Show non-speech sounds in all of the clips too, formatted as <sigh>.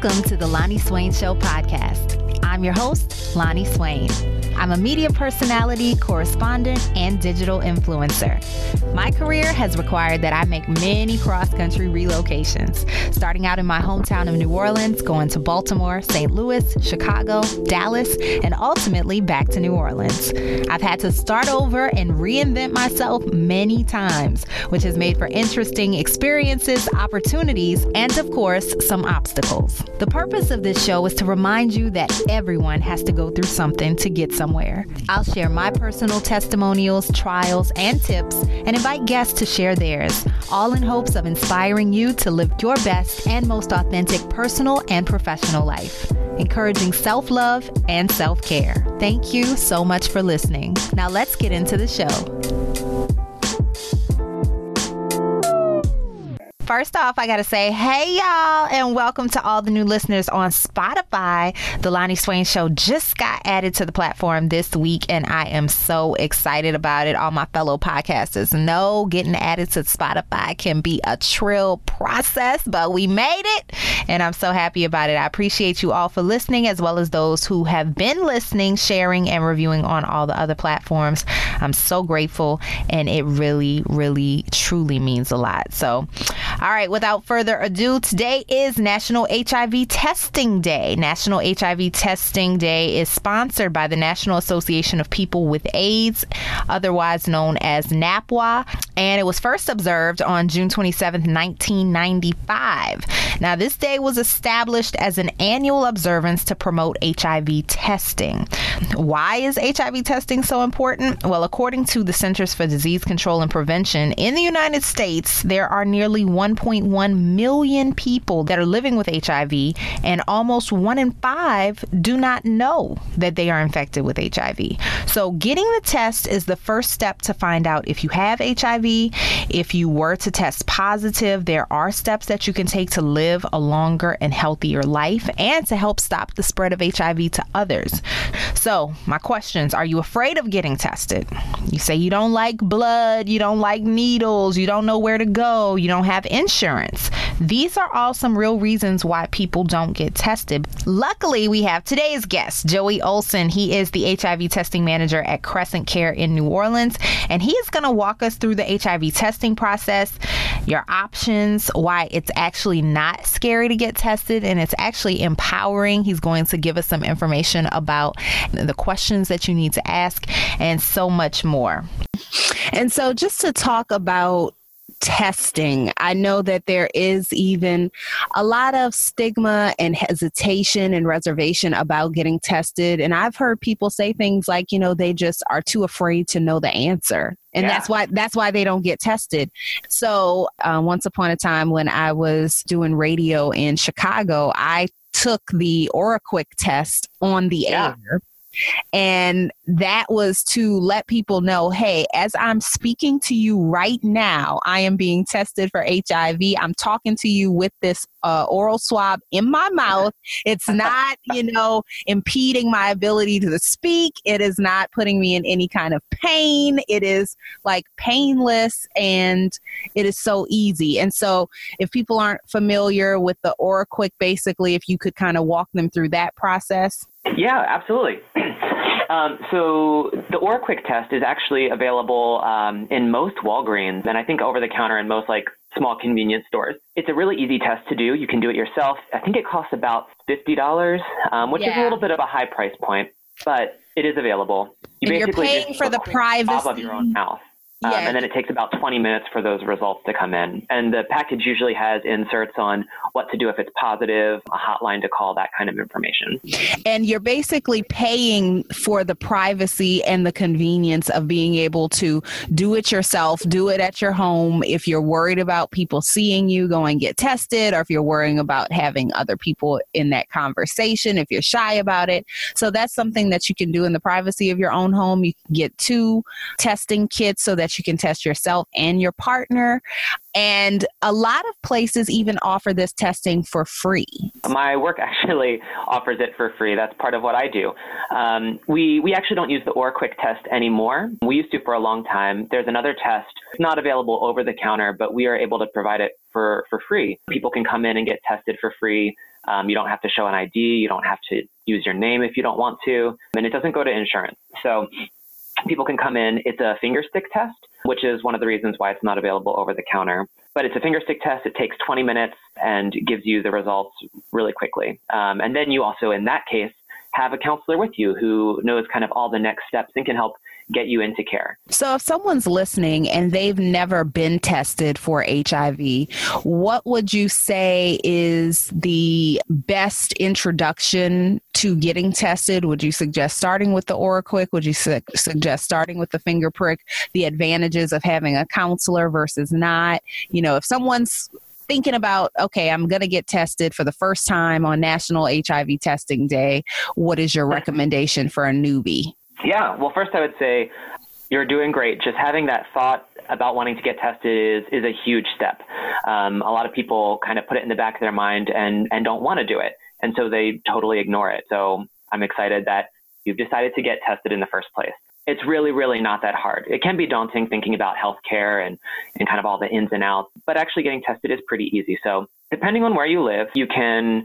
Welcome to the Loni Swain Show podcast. I'm your host, Loni Swain. I'm a media personality, correspondent, and digital influencer. My career has required that I make many cross country relocations, starting out in my hometown of New Orleans, going to Baltimore, St. Louis, Chicago, Dallas, and ultimately back to New Orleans. I've had to start over and reinvent myself many times, which has made for interesting experiences, opportunities, and of course, some obstacles. The purpose of this show is to remind you that everyone has to go through something to get somewhere somewhere. I'll share my personal testimonials, trials, and tips, and invite guests to share theirs, all in hopes of inspiring you to live your best and most authentic personal and professional life, encouraging self love and self care. Thank you so much for listening. Now let's get into the show. First off, I got to say, hey, y'all, and welcome to all the new listeners on Spotify. The Loni Swain Show just got added to the platform this week, and I am so excited about it. All my fellow podcasters know getting added to Spotify can be a trill process, but we made it, and I'm so happy about it. I appreciate you all for listening, as well as those who have been listening, sharing, and reviewing on all the other platforms. I'm so grateful, and it really, really, truly means a lot. So, all right, without further ado, today is National HIV Testing Day. National HIV Testing Day is sponsored by the National Association of People with AIDS, otherwise known as NAPWA, and it was first observed on June 27, 1995. Now, this day was established as an annual observance to promote HIV testing. Why is HIV testing so important? Well, according to the Centers for Disease Control and Prevention, in the United States, there are nearly 1.1 million people that are living with HIV, and almost one in five do not know that they are infected with HIV. So, getting the test is the first step to find out if you have HIV. If you were to test positive, there are steps that you can take to live a longer and healthier life and to help stop the spread of HIV to others. So, my questions are you afraid of getting tested? You say you don't like blood, you don't like needles, you don't know where to go, you don't have insurance. These are all some real reasons why people don't get tested. Luckily, we have today's guest, Joey Olsen. He is the HIV testing manager at Crescent Care in New Orleans, and he is going to walk us through the HIV testing process, your options, why it's actually not scary to get tested, and it's actually empowering. He's going to give us some information about the questions that you need to ask, and so much more. And so, just to talk about testing. I know that there is even a lot of stigma and hesitation and reservation about getting tested. And I've heard people say things like, you know, they just are too afraid to know the answer. And yeah. that's why that's why they don't get tested. So uh, once upon a time, when I was doing radio in Chicago, I took the OraQuick test on the yeah. air and that was to let people know hey, as I'm speaking to you right now, I am being tested for HIV. I'm talking to you with this uh, oral swab in my mouth. It's <laughs> not, you know, impeding my ability to speak. It is not putting me in any kind of pain. It is like painless and it is so easy. And so, if people aren't familiar with the OraQuick, basically, if you could kind of walk them through that process. Yeah, absolutely. Um, so the OraQuick test is actually available um, in most Walgreens, and I think over the counter in most like small convenience stores. It's a really easy test to do. You can do it yourself. I think it costs about fifty dollars, um, which yeah. is a little bit of a high price point, but it is available. You and basically you're paying for the privacy of your own mouth. Um, yeah. and then it takes about 20 minutes for those results to come in. And the package usually has inserts on what to do if it's positive, a hotline to call, that kind of information. And you're basically paying for the privacy and the convenience of being able to do it yourself, do it at your home. If you're worried about people seeing you, go and get tested, or if you're worrying about having other people in that conversation, if you're shy about it. So that's something that you can do in the privacy of your own home. You can get two testing kits so that that you can test yourself and your partner. And a lot of places even offer this testing for free. My work <laughs> actually offers it for free. That's part of what I do. Um, we, we actually don't use the OraQuick test anymore. We used to for a long time. There's another test. It's not available over the counter, but we are able to provide it for, for free. People can come in and get tested for free Um, you don't have to show an ID. You don't have to use your name if you don't want to. And it doesn't go to insurance. So people can come in. It's a finger stick test, which is one of the reasons why it's not available over the counter. But it's a finger stick test. It takes 20 minutes and gives you the results really quickly. Um, and then you also, in that case, have a counselor with you who knows kind of all the next steps and can help get you into care. So, if someone's listening and they've never been tested for HIV, what would you say is the best introduction to getting tested? Would you suggest starting with the OraQuick? Would you su- suggest starting with the finger prick? The advantages of having a counselor versus not? You know, if someone's thinking about, okay, I'm going to get tested for the first time on National HIV Testing Day, what is your recommendation for a newbie? Yeah, well, first I would say you're doing great. Just having that thought about wanting to get tested is is a huge step. Um, a lot of people kind of put it in the back of their mind and and don't want to do it, and so they totally ignore it. So I'm excited that you've decided to get tested in the first place. It's really, really not that hard. It can be daunting thinking about healthcare and, and kind of all the ins and outs, but actually getting tested is pretty easy. So depending on where you live, you can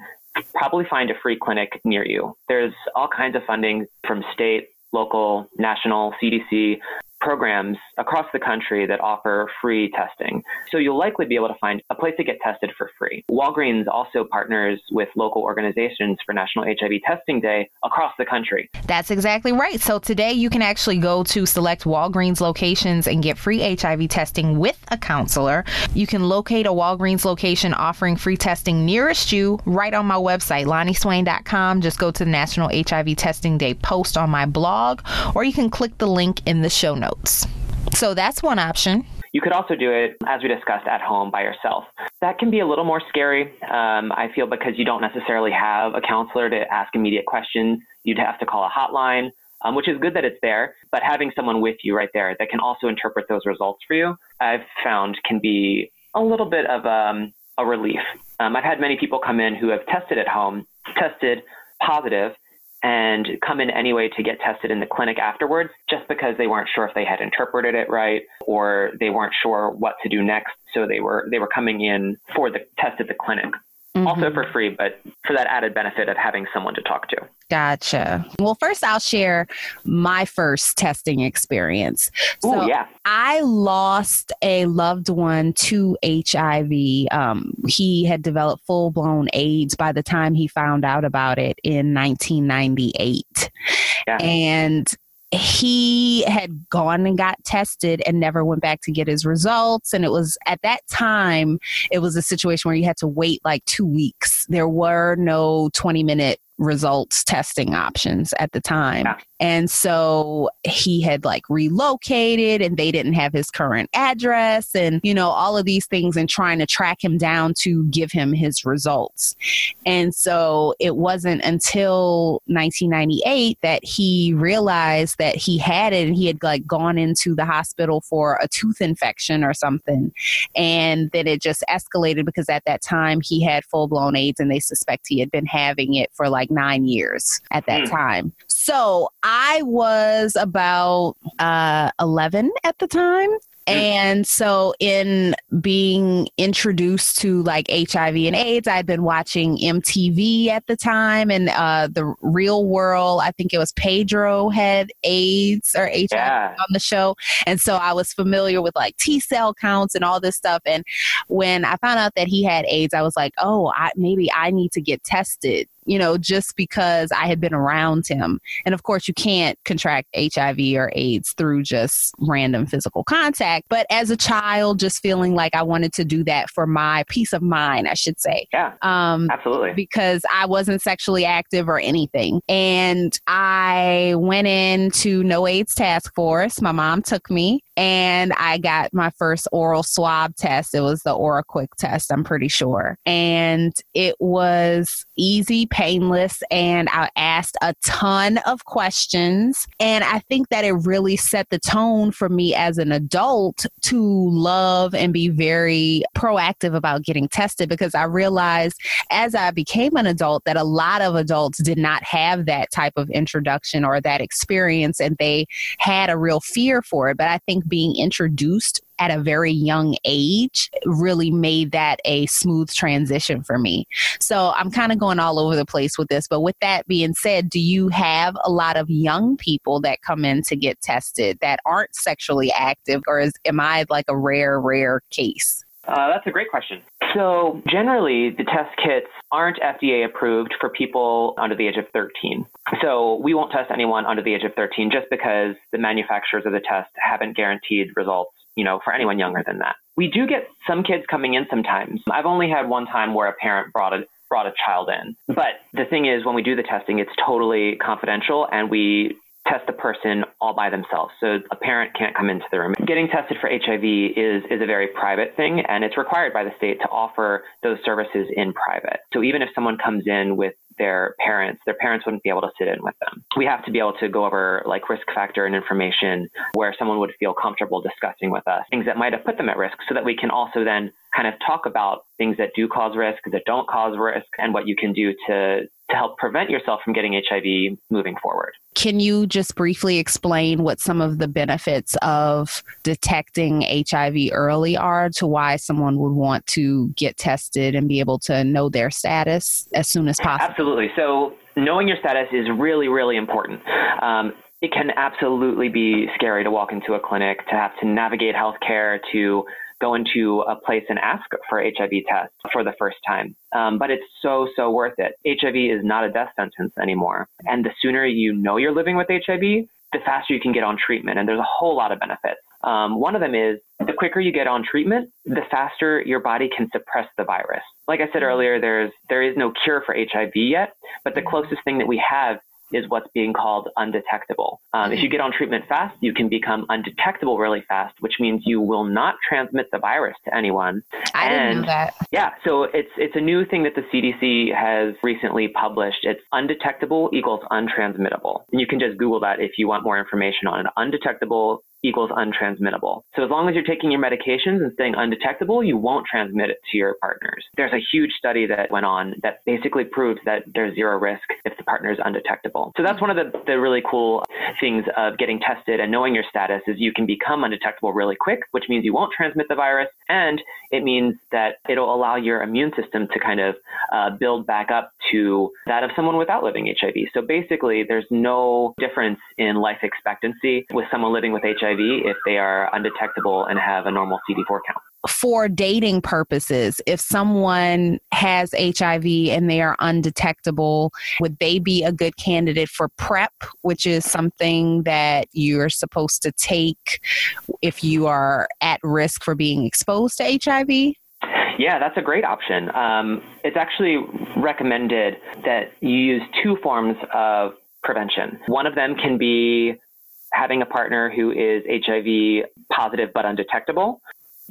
probably find a free clinic near you. There's all kinds of funding from state, local, national, CDC programs across the country that offer free testing. So you'll likely be able to find a place to get tested for free. Walgreens also partners with local organizations for National HIV Testing Day across the country. That's exactly right. So today you can actually go to select Walgreens locations and get free HIV testing with a counselor. You can locate a Walgreens location offering free testing nearest you right on my website, loniswain.com. Just go to the National HIV Testing Day post on my blog, or you can click the link in the show notes So that's one option. You could also do it, as we discussed, at home by yourself. That can be a little more scary, um, I feel, because you don't necessarily have a counselor to ask immediate questions. You'd have to call a hotline, um, which is good that it's there, but having someone with you right there that can also interpret those results for you, I've found can be a little bit of um, a relief. Um, I've had many people come in who have tested at home, tested positive, and come in anyway to get tested in the clinic afterwards just because they weren't sure if they had interpreted it right or they weren't sure what to do next so they were they were coming in for the test at the clinic Mm-hmm. Also for free, but for that added benefit of having someone to talk to. Gotcha. Well, first I'll share my first testing experience. So yeah. I lost a loved one to HIV. Um, he had developed full blown AIDS by the time he found out about it in 1998. Yeah. And he had gone and got tested and never went back to get his results. And it was at that time, it was a situation where you had to wait like two weeks. There were no 20 minute results testing options at the time. Yeah. And so he had like relocated and they didn't have his current address and, you know, all of these things and trying to track him down to give him his results. And so it wasn't until 1998 that he realized that he had it and he had like gone into the hospital for a tooth infection or something. And then it just escalated because at that time he had full blown AIDS and they suspect he had been having it for like nine years at that mm. time. So I was about uh, 11 at the time. And so, in being introduced to like HIV and AIDS, I'd been watching MTV at the time and uh, the real world. I think it was Pedro had AIDS or HIV yeah. on the show. And so, I was familiar with like T cell counts and all this stuff. And when I found out that he had AIDS, I was like, oh, I, maybe I need to get tested you know, just because I had been around him. And of course, you can't contract HIV or AIDS through just random physical contact. But as a child, just feeling like I wanted to do that for my peace of mind, I should say. Yeah. Um, absolutely. Because I wasn't sexually active or anything. And I went into No AIDS Task Force. My mom took me and I got my first oral swab test. It was the OraQuick test, I'm pretty sure. And it was easy, painless, and I asked a ton of questions. And I think that it really set the tone for me as an adult to love and be very proactive about getting tested because I realized as I became an adult that a lot of adults did not have that type of introduction or that experience and they had a real fear for it. But I think being introduced at a very young age really made that a smooth transition for me. So I'm kind of going all over the place with this. But with that being said, do you have a lot of young people that come in to get tested that aren't sexually active, or is, am I like a rare, rare case? Uh, that's a great question. So, generally, the test kits aren't FDA approved for people under the age of 13. So, we won't test anyone under the age of 13 just because the manufacturers of the test haven't guaranteed results, you know, for anyone younger than that. We do get some kids coming in sometimes. I've only had one time where a parent brought a brought a child in. But the thing is, when we do the testing, it's totally confidential and we test the person all by themselves. So a parent can't come into the room. Getting tested for HIV is, is a very private thing, and it's required by the state to offer those services in private. So even if someone comes in with their parents, their parents wouldn't be able to sit in with them. We have to be able to go over like risk factor and information where someone would feel comfortable discussing with us things that might have put them at risk so that we can also then kind of talk about things that do cause risk, that don't cause risk, and what you can do to to help prevent yourself from getting HIV moving forward. Can you just briefly explain what some of the benefits of detecting HIV early are to why someone would want to get tested and be able to know their status as soon as possible? Absolutely. So, knowing your status is really, really important. Um, it can absolutely be scary to walk into a clinic, to have to navigate healthcare, to go into a place and ask for HIV test for the first time. Um, but it's so, so worth it. HIV is not a death sentence anymore. And the sooner you know you're living with HIV, the faster you can get on treatment. And there's a whole lot of benefits. Um, one of them is the quicker you get on treatment, the faster your body can suppress the virus. Like I said earlier, there's there is no cure for HIV yet, but the closest thing that we have is what's being called undetectable. Um, if you get on treatment fast, you can become undetectable really fast, which means you will not transmit the virus to anyone. I and, didn't know that. Yeah, so it's it's a new thing that the CDC has recently published. It's undetectable equals untransmittable. And you can just Google that if you want more information on it. Undetectable equals untransmittable. So as long as you're taking your medications and staying undetectable, you won't transmit it to your partners. There's a huge study that went on that basically proves that there's zero risk if the partner is undetectable. So that's one of the, the really cool things of getting tested and knowing your status is you can become undetectable really quick, which means you won't transmit the virus, and it means that it'll allow your immune system to kind of uh, build back up to that of someone without living HIV. So basically, there's no difference in life expectancy with someone living with HIV HIV if they are undetectable and have a normal CD4 count. For dating purposes, if someone has HIV and they are undetectable, would they be a good candidate for PrEP, which is something that you're supposed to take if you are at risk for being exposed to HIV? Yeah, that's a great option. Um, it's actually recommended that you use two forms of prevention. One of them can be having a partner who is HIV positive but undetectable.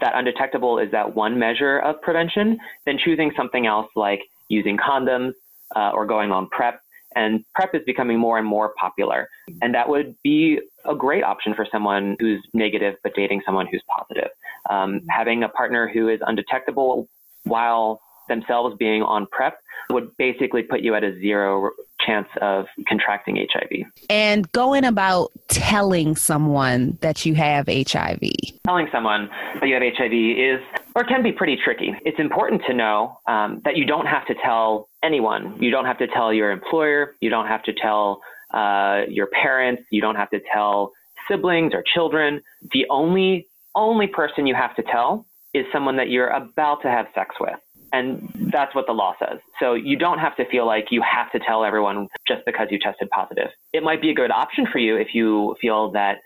That undetectable is that one measure of prevention. Then choosing something else like using condoms uh, or going on PrEP. And PrEP is becoming more and more popular. And that would be a great option for someone who's negative but dating someone who's positive. Um, having a partner who is undetectable while themselves being on PrEP would basically put you at a zero chance of contracting HIV. And going about telling someone that you have HIV. Telling someone that you have HIV is or can be pretty tricky. It's important to know um, that you don't have to tell anyone. You don't have to tell your employer. You don't have to tell uh, your parents. You don't have to tell siblings or children. The only only person you have to tell is someone that you're about to have sex with. And that's what the law says. So you don't have to feel like you have to tell everyone just because you tested positive. It might be a good option for you if you feel that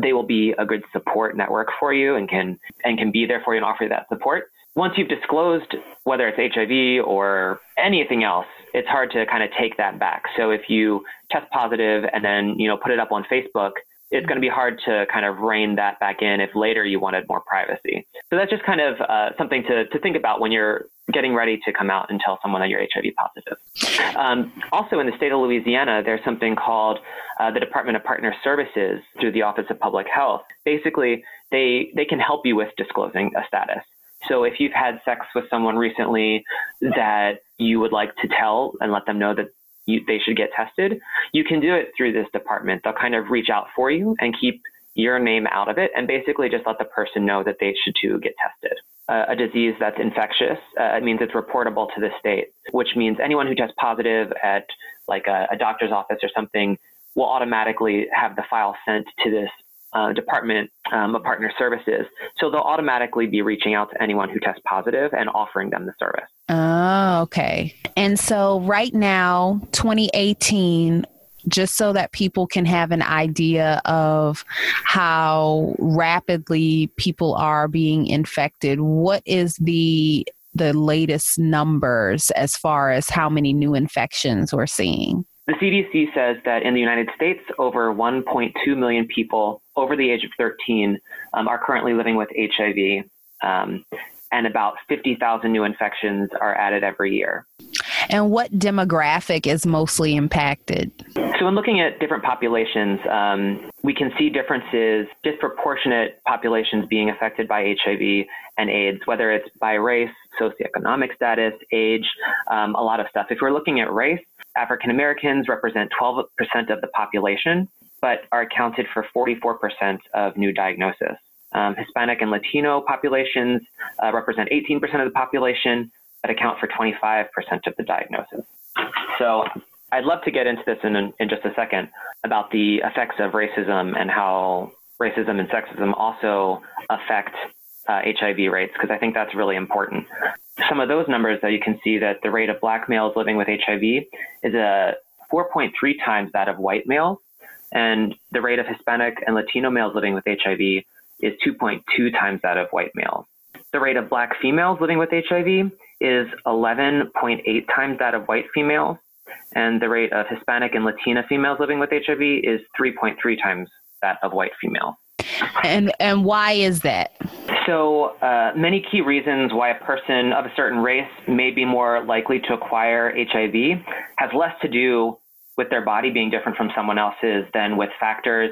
they will be a good support network for you and can and can be there for you and offer you that support. Once you've disclosed whether it's HIV or anything else, it's hard to kind of take that back. So if you test positive and then, you know, put it up on Facebook, it's going to be hard to kind of rein that back in if later you wanted more privacy. So that's just kind of uh, something to, to think about when you're getting ready to come out and tell someone that you're HIV positive. Um, also, in the state of Louisiana, there's something called uh, the Department of Partner Services through the Office of Public Health. Basically, they, they can help you with disclosing a status. So if you've had sex with someone recently that you would like to tell and let them know that you, they should get tested, you can do it through this department. They'll kind of reach out for you and keep your name out of it and basically just let the person know that they should to get tested. Uh, a disease that's infectious, uh, it means it's reportable to the state, which means anyone who tests positive at like a, a doctor's office or something will automatically have the file sent to this uh, department um, of partner services. So they'll automatically be reaching out to anyone who tests positive and offering them the service. Oh, okay. And so right now, 2018, just so that people can have an idea of how rapidly people are being infected, what is the the latest numbers as far as how many new infections we're seeing? The CDC says that in the United States, over 1.2 million people over the age of 13 um, are currently living with HIV, um, and about 50,000 new infections are added every year. And what demographic is mostly impacted? So, in looking at different populations, um, we can see differences, disproportionate populations being affected by HIV and AIDS, whether it's by race, socioeconomic status, age, um, a lot of stuff. If we're looking at race, African Americans represent 12% of the population, but are accounted for 44% of new diagnosis. Um, Hispanic and Latino populations uh, represent 18% of the population, but account for 25% of the diagnosis. So I'd love to get into this in, in just a second about the effects of racism and how racism and sexism also affect uh, HIV rates, because I think that's really important. Some of those numbers that you can see that the rate of black males living with HIV is a 4.3 times that of white males, and the rate of Hispanic and Latino males living with HIV is 2.2 times that of white males. The rate of black females living with HIV is 11.8 times that of white females, and the rate of Hispanic and Latina females living with HIV is 3.3 times that of white females. And and why is that? So uh, many key reasons why a person of a certain race may be more likely to acquire HIV has less to do with their body being different from someone else's than with factors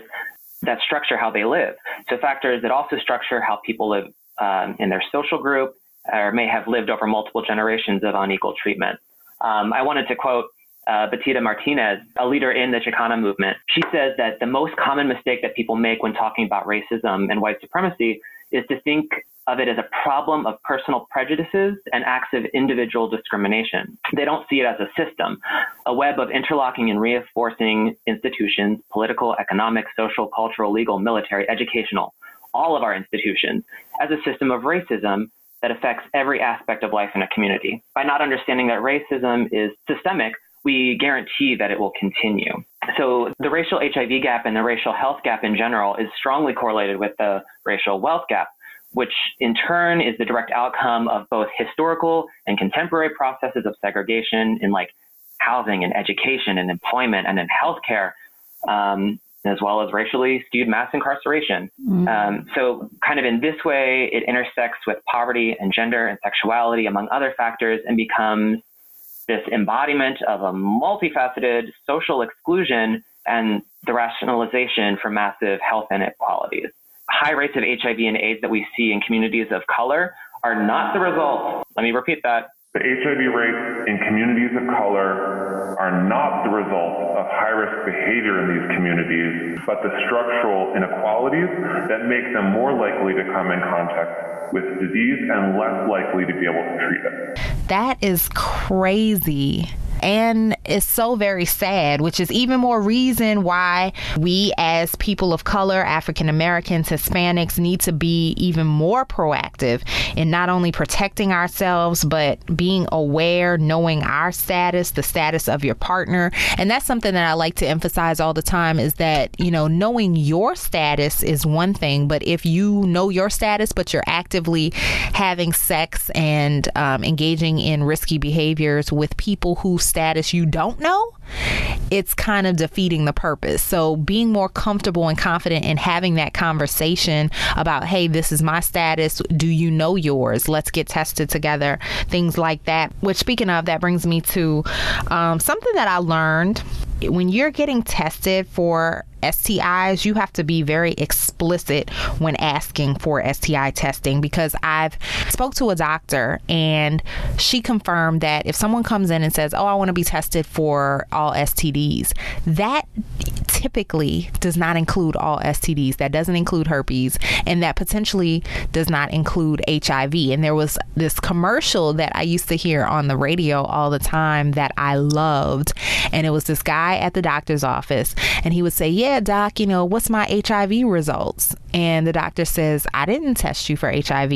that structure how they live. So factors that also structure how people live um, in their social group or may have lived over multiple generations of unequal treatment. Um, I wanted to quote uh, Martinez, a leader in the Chicana movement. She says that the most common mistake that people make when talking about racism and white supremacy is to think of it as a problem of personal prejudices and acts of individual discrimination. They don't see it as a system, a web of interlocking and reinforcing institutions, political, economic, social, cultural, legal, military, educational, all of our institutions, as a system of racism that affects every aspect of life in a community. By not understanding that racism is systemic, we guarantee that it will continue. So the racial HIV gap and the racial health gap in general is strongly correlated with the racial wealth gap which in turn is the direct outcome of both historical and contemporary processes of segregation in like housing and education and employment and in healthcare, um, as well as racially skewed mass incarceration. Mm-hmm. Um, so, kind of in this way, it intersects with poverty and gender and sexuality, among other factors, and becomes this embodiment of a multifaceted social exclusion and the rationalization for massive health inequalities high rates of HIV and AIDS that we see in communities of color are not the result. Let me repeat that. The HIV rates in communities of color are not the result of high risk behavior in these communities, but the structural inequalities that make them more likely to come in contact with disease and less likely to be able to treat it. That is crazy and it's so very sad, which is even more reason why we, as people of color, African Americans, Hispanics, need to be even more proactive in not only protecting ourselves, but being aware, knowing our status, the status of your partner. And that's something that I like to emphasize all the time is that, you know, knowing your status is one thing, but if you know your status, but you're actively having sex and um, engaging in risky behaviors with people who status you don't know, it's kind of defeating the purpose. So, being more comfortable and confident in having that conversation about, hey, this is my status. Do you know yours? Let's get tested together. Things like that. Which, speaking of, that brings me to um, something that I learned when you're getting tested for STIs, you have to be very explicit when asking for STI testing because I've spoke to a doctor and she confirmed that if someone comes in and says, "Oh, I want to be tested for all STDs," that typically does not include all STDs. That doesn't include herpes, and that potentially does not include HIV. And there was this commercial that I used to hear on the radio all the time that I loved. And it was this guy at the doctor's office, and he would say, Yeah, doc, you know, what's my HIV results? And the doctor says, I didn't test you for HIV.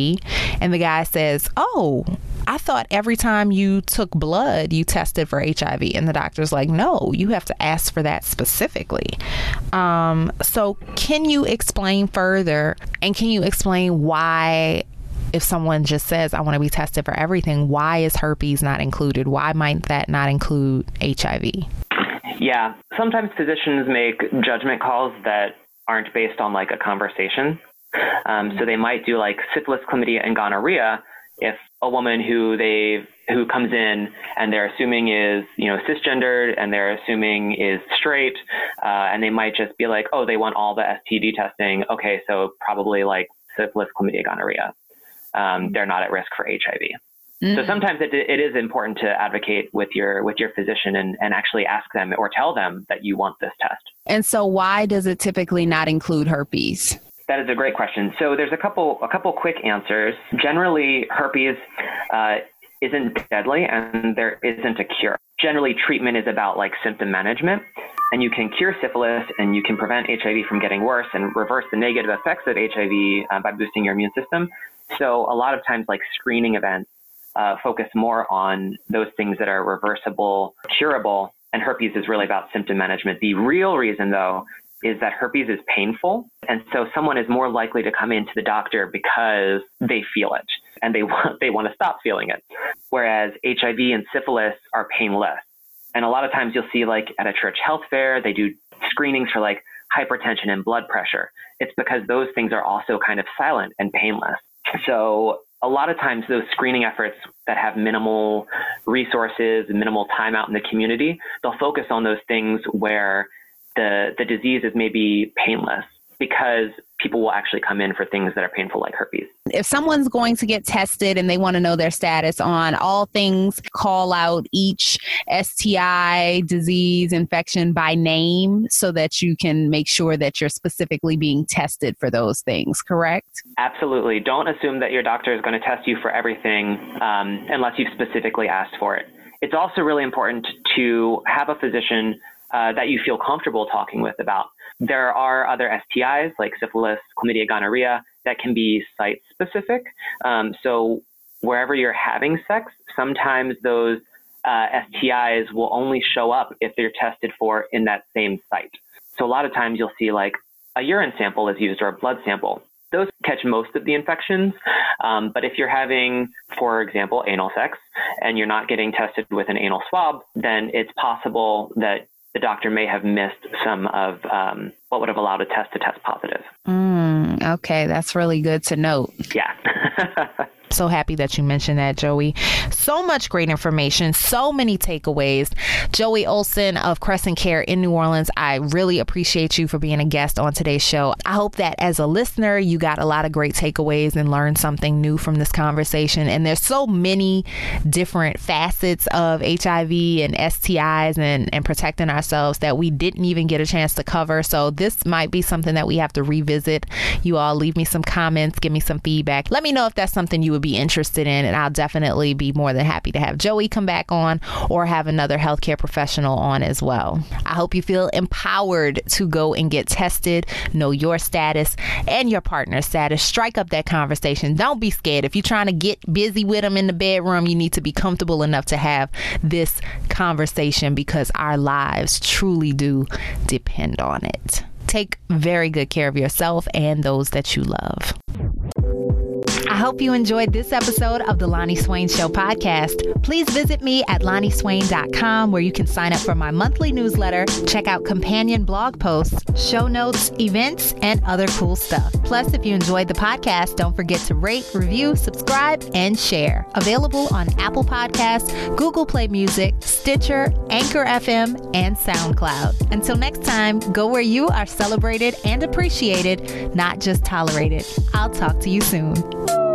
And the guy says, Oh, I thought every time you took blood, you tested for HIV. And the doctor's like, no, you have to ask for that specifically. Um, so, can you explain further? And can you explain why? If someone just says, I want to be tested for everything, why is herpes not included? Why might that not include HIV? Yeah, sometimes physicians make judgment calls that aren't based on like a conversation. Um, so they might do like syphilis, chlamydia, and gonorrhea if a woman who they who comes in and they're assuming is you know cisgendered and they're assuming is straight, uh, and they might just be like, oh, they want all the STD testing. Okay, so probably like syphilis, chlamydia, gonorrhea. Um, they're not at risk for HIV. Mm-hmm. So sometimes it, it is important to advocate with your with your physician and, and actually ask them or tell them that you want this test. And so why does it typically not include herpes? That is a great question. So there's a couple a couple quick answers. Generally, herpes uh, isn't deadly, and there isn't a cure. Generally, treatment is about like symptom management, and you can cure syphilis and you can prevent HIV from getting worse and reverse the negative effects of HIV uh, by boosting your immune system. So a lot of times, like screening events, uh, focus more on those things that are reversible, curable, and herpes is really about symptom management. The real reason, though, is that herpes is painful. And so someone is more likely to come into the doctor because they feel it and they <laughs> want, they want to stop feeling it. Whereas HIV and syphilis are painless. And a lot of times you'll see like at a church health fair, they do screenings for like hypertension and blood pressure. It's because those things are also kind of silent and painless. So a lot of times those screening efforts that have minimal resources and minimal time out in the community, they'll focus on those things where the, the disease is maybe painless because people will actually come in for things that are painful like herpes. If someone's going to get tested and they want to know their status on all things, call out each STI, disease, infection by name so that you can make sure that you're specifically being tested for those things, correct? Absolutely. Don't assume that your doctor is going to test you for everything um, unless you've specifically asked for it. It's also really important to have a physician uh, that you feel comfortable talking with about. There are other STIs like syphilis, chlamydia, gonorrhea that can be site specific. Um, so wherever you're having sex, sometimes those uh, STIs will only show up if they're tested for in that same site. So a lot of times you'll see like a urine sample is used or a blood sample. Those catch most of the infections. Um, but if you're having, for example, anal sex and you're not getting tested with an anal swab, then it's possible that the doctor may have missed some of um, what would have allowed a test to test positive. Mm, okay, that's really good to note. Yeah. <laughs> So happy that you mentioned that, Joey. So much great information, so many takeaways. Joey Olsen of Crescent Care in New Orleans, I really appreciate you for being a guest on today's show. I hope that as a listener, you got a lot of great takeaways and learned something new from this conversation. And there's so many different facets of HIV and STIs and, and protecting ourselves that we didn't even get a chance to cover. So this might be something that we have to revisit. You all leave me some comments, give me some feedback. Let me know if that's something you would be interested in, and I'll definitely be more than happy to have Joey come back on or have another healthcare professional on as well. I hope you feel empowered to go and get tested, know your status and your partner's status. Strike up that conversation. Don't be scared. If you're trying to get busy with them in the bedroom, you need to be comfortable enough to have this conversation because our lives truly do depend on it. Take very good care of yourself and those that you love. Hope you enjoyed this episode of the Loni Swain Show podcast. Please visit me at loniswain.com where you can sign up for my monthly newsletter, check out companion blog posts, show notes, events, and other cool stuff. Plus, if you enjoyed the podcast, don't forget to rate, review, subscribe, and share. Available on Apple Podcasts, Google Play Music, Stitcher, Anchor FM, and SoundCloud. Until next time, go where you are celebrated and appreciated, not just tolerated. I'll talk to you soon.